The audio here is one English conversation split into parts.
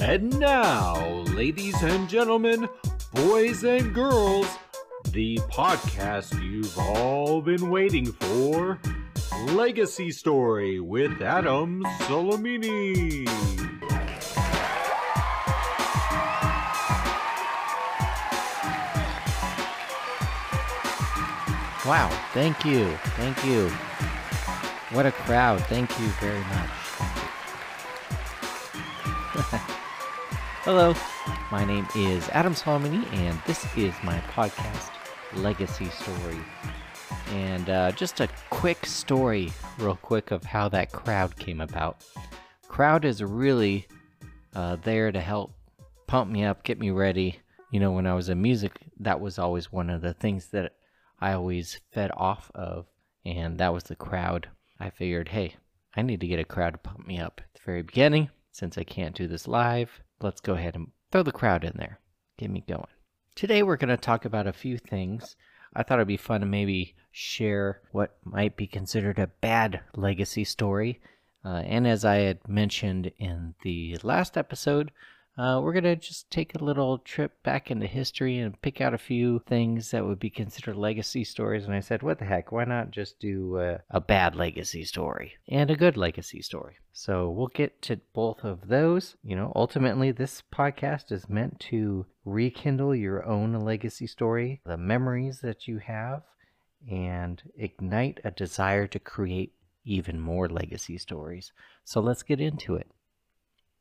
And now, ladies and gentlemen, boys and girls, the podcast you've all been waiting for Legacy Story with Adam Solomini. Wow, thank you, thank you. What a crowd, thank you very much. Hello, my name is Adam Solomini, and this is my podcast, Legacy Story. And uh, just a quick story, real quick, of how that crowd came about. Crowd is really uh, there to help pump me up, get me ready. You know, when I was in music, that was always one of the things that I always fed off of, and that was the crowd. I figured, hey, I need to get a crowd to pump me up at the very beginning. Since I can't do this live, let's go ahead and throw the crowd in there. Get me going. Today we're going to talk about a few things. I thought it'd be fun to maybe share what might be considered a bad legacy story. Uh, and as I had mentioned in the last episode, uh, we're going to just take a little trip back into history and pick out a few things that would be considered legacy stories. And I said, what the heck? Why not just do uh, a bad legacy story and a good legacy story? So we'll get to both of those. You know, ultimately, this podcast is meant to rekindle your own legacy story, the memories that you have, and ignite a desire to create even more legacy stories. So let's get into it.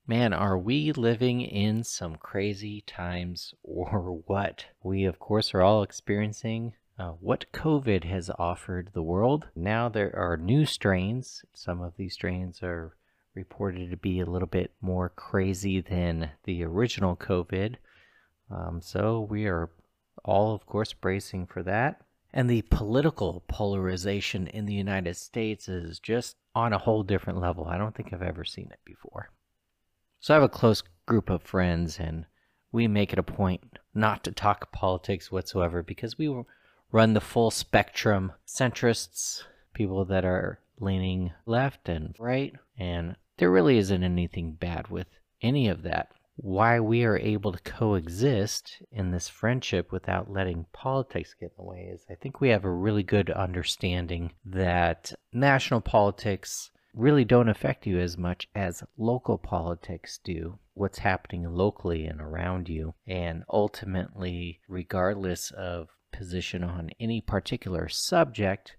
Man, are we living in some crazy times or what? We, of course, are all experiencing uh, what COVID has offered the world. Now there are new strains. Some of these strains are reported to be a little bit more crazy than the original COVID. Um, so we are all, of course, bracing for that. And the political polarization in the United States is just on a whole different level. I don't think I've ever seen it before. So I have a close group of friends, and we make it a point not to talk politics whatsoever because we run the full spectrum centrists, people that are leaning left and right, and there really isn't anything bad with any of that. Why we are able to coexist in this friendship without letting politics get in the way is I think we have a really good understanding that national politics really don't affect you as much as local politics do, what's happening locally and around you. And ultimately, regardless of position on any particular subject,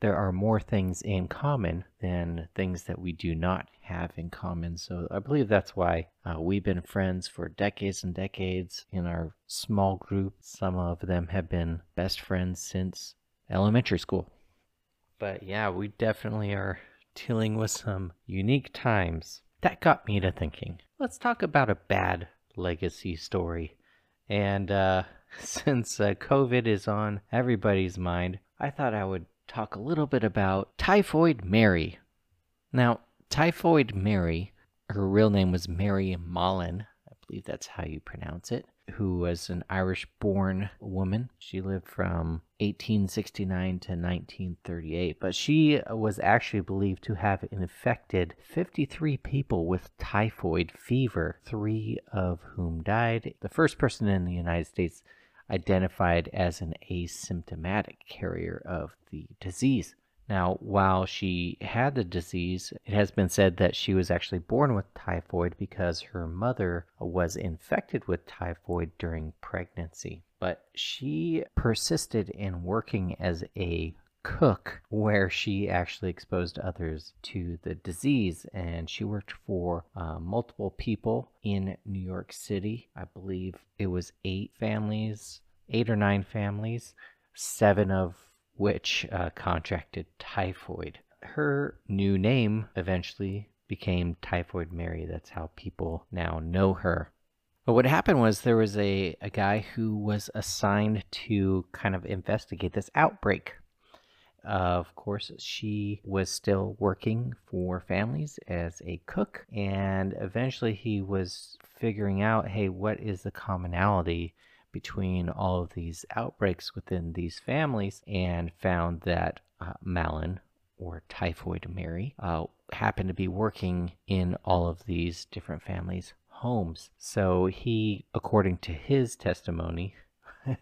there are more things in common than things that we do not have in common. So I believe that's why uh, we've been friends for decades and decades in our small group. Some of them have been best friends since elementary school. But yeah, we definitely are dealing with some unique times. That got me to thinking. Let's talk about a bad legacy story. And uh, since uh, COVID is on everybody's mind, I thought I would talk a little bit about Typhoid Mary. Now, Typhoid Mary, her real name was Mary Mallon. I believe that's how you pronounce it who was an Irish born woman. She lived from 1869 to 1938, but she was actually believed to have infected 53 people with typhoid fever, three of whom died. The first person in the United States identified as an asymptomatic carrier of the disease. Now, while she had the disease, it has been said that she was actually born with typhoid because her mother was infected with typhoid during pregnancy. But she persisted in working as a cook where she actually exposed others to the disease and she worked for uh, multiple people in new york city i believe it was eight families eight or nine families seven of which uh, contracted typhoid. Her new name eventually became Typhoid Mary. That's how people now know her. But what happened was there was a, a guy who was assigned to kind of investigate this outbreak. Uh, of course, she was still working for families as a cook, and eventually he was figuring out hey, what is the commonality between all of these outbreaks within these families and found that uh, Mallon or Typhoid Mary uh, happened to be working in all of these different families' homes. So he, according to his testimony,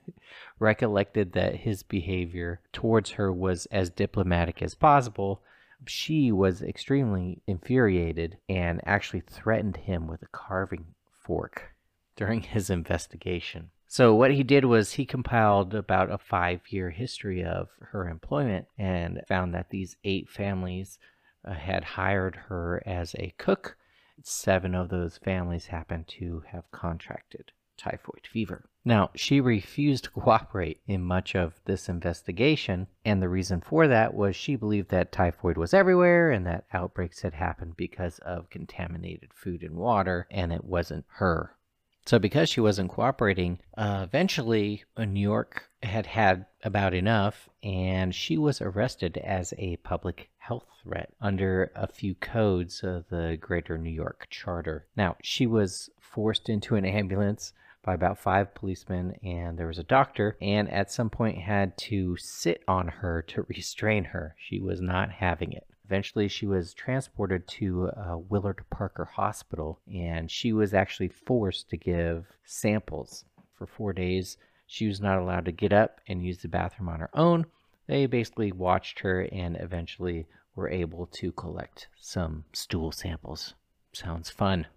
recollected that his behavior towards her was as diplomatic as possible. She was extremely infuriated and actually threatened him with a carving fork during his investigation. So, what he did was he compiled about a five year history of her employment and found that these eight families uh, had hired her as a cook. Seven of those families happened to have contracted typhoid fever. Now, she refused to cooperate in much of this investigation, and the reason for that was she believed that typhoid was everywhere and that outbreaks had happened because of contaminated food and water, and it wasn't her. So, because she wasn't cooperating, uh, eventually uh, New York had had about enough, and she was arrested as a public health threat under a few codes of the Greater New York Charter. Now, she was forced into an ambulance by about five policemen, and there was a doctor, and at some point had to sit on her to restrain her. She was not having it. Eventually, she was transported to uh, Willard Parker Hospital, and she was actually forced to give samples for four days. She was not allowed to get up and use the bathroom on her own. They basically watched her and eventually were able to collect some stool samples. Sounds fun.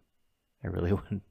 I really would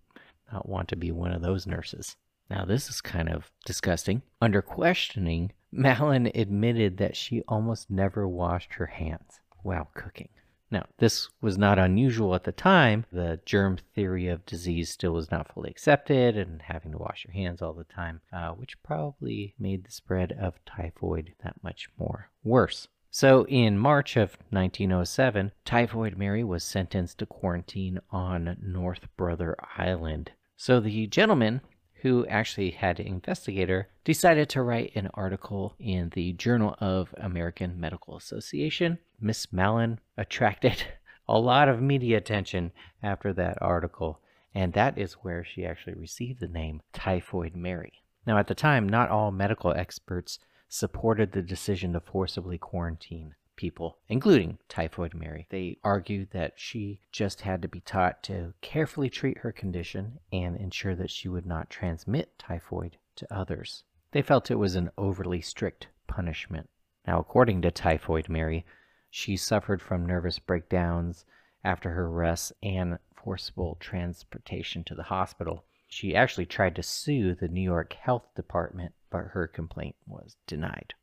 not want to be one of those nurses. Now, this is kind of disgusting. Under questioning, Mallon admitted that she almost never washed her hands while cooking. Now, this was not unusual at the time. The germ theory of disease still was not fully accepted, and having to wash your hands all the time, uh, which probably made the spread of typhoid that much more worse. So, in March of 1907, Typhoid Mary was sentenced to quarantine on North Brother Island. So, the gentleman who actually had to investigate her, decided to write an article in the Journal of American Medical Association. Miss Mallon attracted a lot of media attention after that article, and that is where she actually received the name Typhoid Mary. Now, at the time, not all medical experts supported the decision to forcibly quarantine people, including Typhoid Mary. They argued that she just had to be taught to carefully treat her condition and ensure that she would not transmit typhoid to others. They felt it was an overly strict punishment. Now, according to Typhoid Mary, she suffered from nervous breakdowns after her arrest and forcible transportation to the hospital. She actually tried to sue the New York Health Department, but her complaint was denied.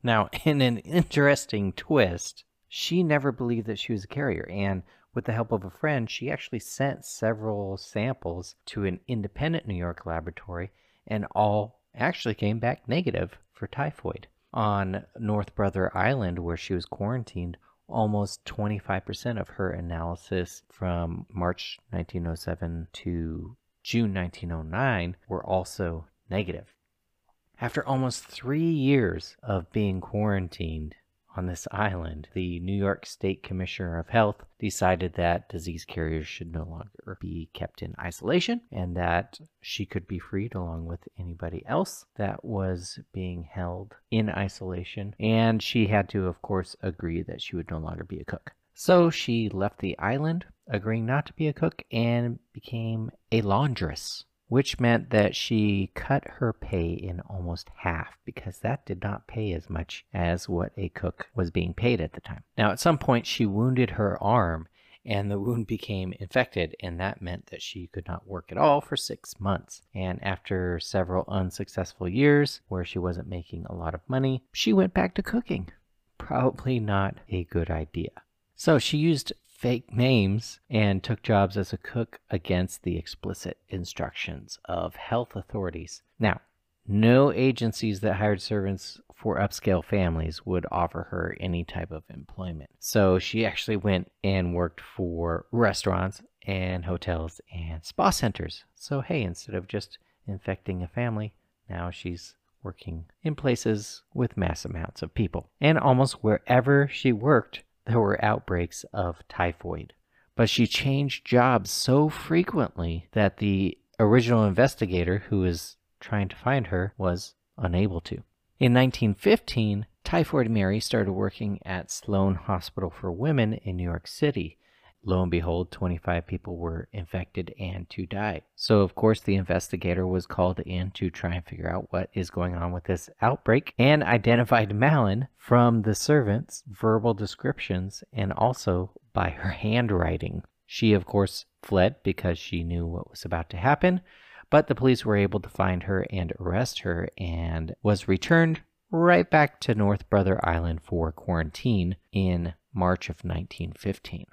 Now, in an interesting twist, she never believed that she was a carrier, and with the help of a friend, she actually sent several samples to an independent New York laboratory, and all actually came back negative for typhoid. On North Brother Island, where she was quarantined, almost 25% of her analysis from March 1907 to June 1909 were also negative. After almost three years of being quarantined on this island, the New York State Commissioner of Health decided that disease carriers should no longer be kept in isolation and that she could be freed along with anybody else that was being held in isolation. And she had to, of course, agree that she would no longer be a cook. So she left the island, agreeing not to be a cook, and became a laundress which meant that she cut her pay in almost half because that did not pay as much as what a cook was being paid at the time. Now, at some point, she wounded her arm and the wound became infected, and that meant that she could not work at all for six months. And after several unsuccessful years where she wasn't making a lot of money, she went back to cooking. Probably not a good idea. So she used fake names and took jobs as a cook against the explicit instructions of health authorities. Now, no agencies that hired servants for upscale families would offer her any type of employment. So she actually went and worked for restaurants and hotels and spa centers. So, hey, instead of just infecting a family, now she's working in places with mass amounts of people. And almost wherever she worked, there were outbreaks of typhoid. But she changed jobs so frequently that the original investigator who was trying to find her was unable to. In 1915, Typhoid Mary started working at Sloan Hospital for Women in New York City. Lo and behold, 25 people were infected and two died. So, of course, the investigator was called in to try and figure out what is going on with this outbreak and identified Mallon from the servants' verbal descriptions and also by her handwriting. She, of course, fled because she knew what was about to happen, but the police were able to find her and arrest her and was returned right back to North Brother Island for quarantine in March of 1915.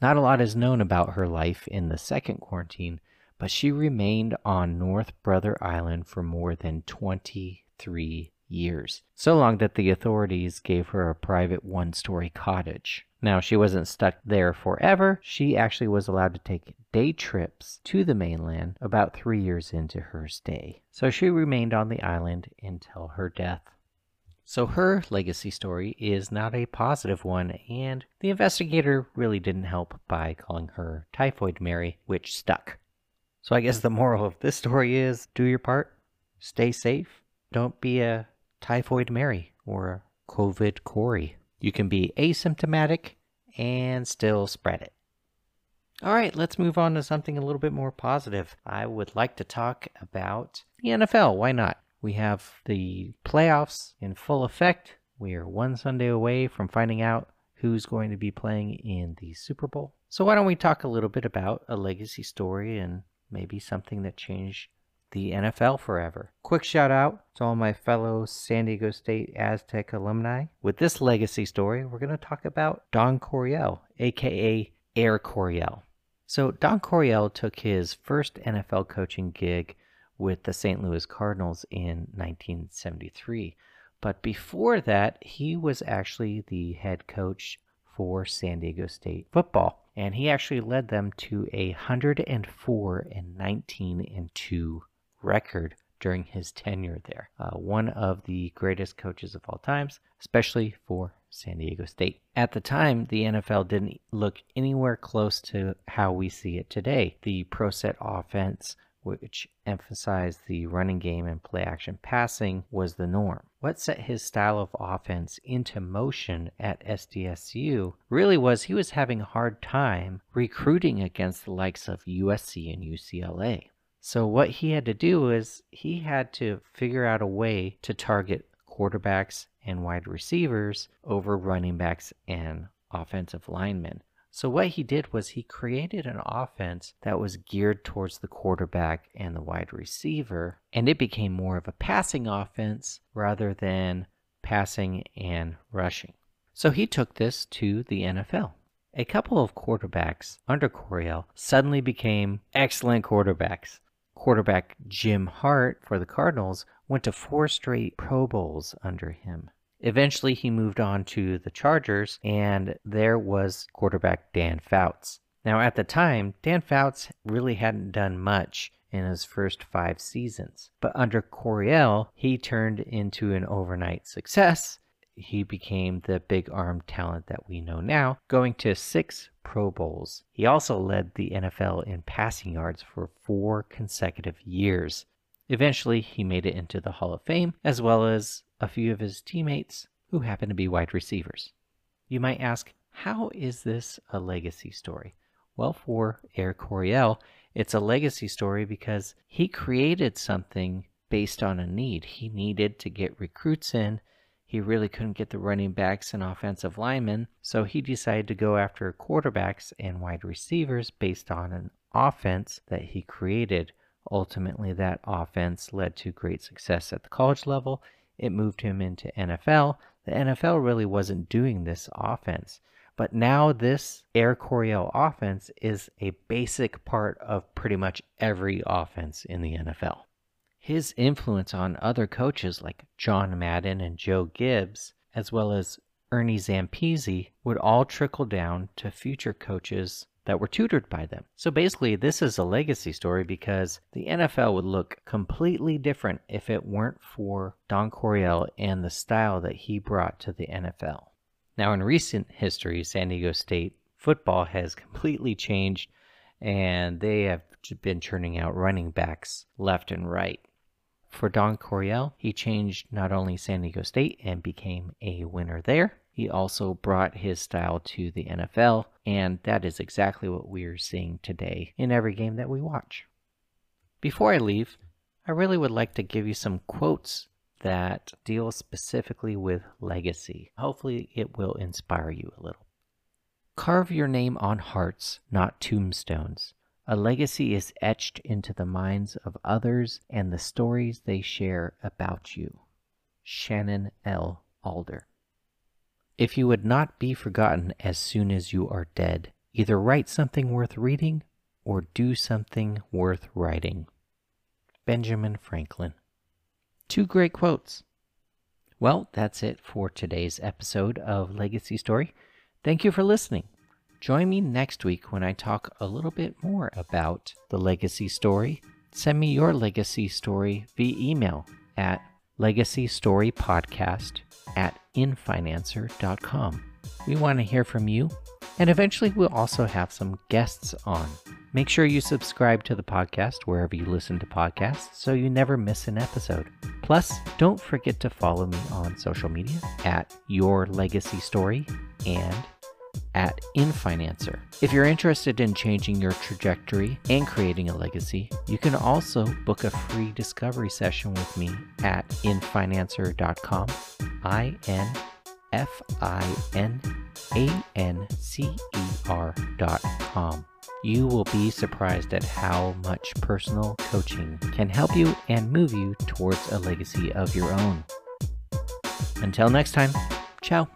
Not a lot is known about her life in the second quarantine, but she remained on North Brother Island for more than 23 years, so long that the authorities gave her a private one story cottage. Now, she wasn't stuck there forever. She actually was allowed to take day trips to the mainland about three years into her stay. So she remained on the island until her death. So her legacy story is not a positive one, and the investigator really didn't help by calling her Typhoid Mary, which stuck. So I guess the moral of this story is do your part, stay safe, don't be a Typhoid Mary or a COVID Corey. You can be asymptomatic and still spread it. All right, let's move on to something a little bit more positive. I would like to talk about the NFL. Why not? We have the playoffs in full effect. We are one Sunday away from finding out who's going to be playing in the Super Bowl. So, why don't we talk a little bit about a legacy story and maybe something that changed the NFL forever. Quick shout out to all my fellow San Diego State Aztec alumni. With this legacy story, we're going to talk about Don Coryell, aka Air Coryell. So, Don Coryell took his first NFL coaching gig with the St. Louis Cardinals in 1973. But before that, he was actually the head coach for San Diego State football. And he actually led them to a 104 and 19 and 2 record during his tenure there. Uh, one of the greatest coaches of all times, especially for San Diego State. At the time, the NFL didn't look anywhere close to how we see it today. The pro set offense, which emphasized the running game and play action passing, was the norm. What set his style of offense into motion at SDSU really was he was having a hard time recruiting against the likes of USC and UCLA. So what he had to do is he had to figure out a way to target quarterbacks and wide receivers over running backs and offensive linemen. So what he did was he created an offense that was geared towards the quarterback and the wide receiver, and it became more of a passing offense rather than passing and rushing. So he took this to the NFL. A couple of quarterbacks under Coryell suddenly became excellent quarterbacks quarterback Jim Hart for the Cardinals went to four straight Pro Bowls under him. Eventually, he moved on to the Chargers, and there was quarterback Dan Fouts. Now, at the time, Dan Fouts really hadn't done much in his first five seasons, but under Coryell, he turned into an overnight success. He became the big arm talent that we know now, going to six Pro Bowls. He also led the NFL in passing yards for four consecutive years. Eventually, he made it into the Hall of Fame, as well as a few of his teammates who happen to be wide receivers. You might ask, how is this a legacy story? Well, for Air Coryell, it's a legacy story because he created something based on a need. He needed to get recruits in he really couldn't get the running backs and offensive linemen, so he decided to go after quarterbacks and wide receivers based on an offense that he created. Ultimately, that offense led to great success at the college level. It moved him into NFL. The NFL really wasn't doing this offense. But now this Air Coryell offense is a basic part of pretty much every offense in the NFL. His influence on other coaches like John Madden and Joe Gibbs, as well as Ernie Zampese, would all trickle down to future coaches that were tutored by them. So basically, this is a legacy story because the NFL would look completely different if it weren't for Don Coryell and the style that he brought to the NFL. Now, in recent history, San Diego State football has completely changed and they have been churning out running backs left and right. For Don Coryell, he changed not only San Diego State and became a winner there, He also brought his style to the NFL, and that is exactly what we are seeing today in every game that we watch. Before I leave, I really would like to give you some quotes that deal specifically with legacy. Hopefully, it will inspire you a little. Carve your name on hearts, not tombstones. A legacy is etched into the minds of others and the stories they share about you. Shannon L. Alder. If you would not be forgotten as soon as you are dead, either write something worth reading or do something worth writing. Benjamin Franklin. Two great quotes. Well, that's it for today's episode of Legacy Story. Thank you for listening. Join me next week when I talk a little bit more about the legacy story. Send me your legacy story via email at legacystorypodcast at infinancer.com. We want to hear from you, and eventually we'll also have some guests on. Make sure you subscribe to the podcast wherever you listen to podcasts so you never miss an episode. Plus, don't forget to follow me on social media at Your Legacy Story and at InFinancer. If you're interested in changing your trajectory and creating a legacy, you can also book a free discovery session with me at infinancer.com. I N F I N A N C E R.com. You will be surprised at how much personal coaching can help you and move you towards a legacy of your own. Until next time, ciao.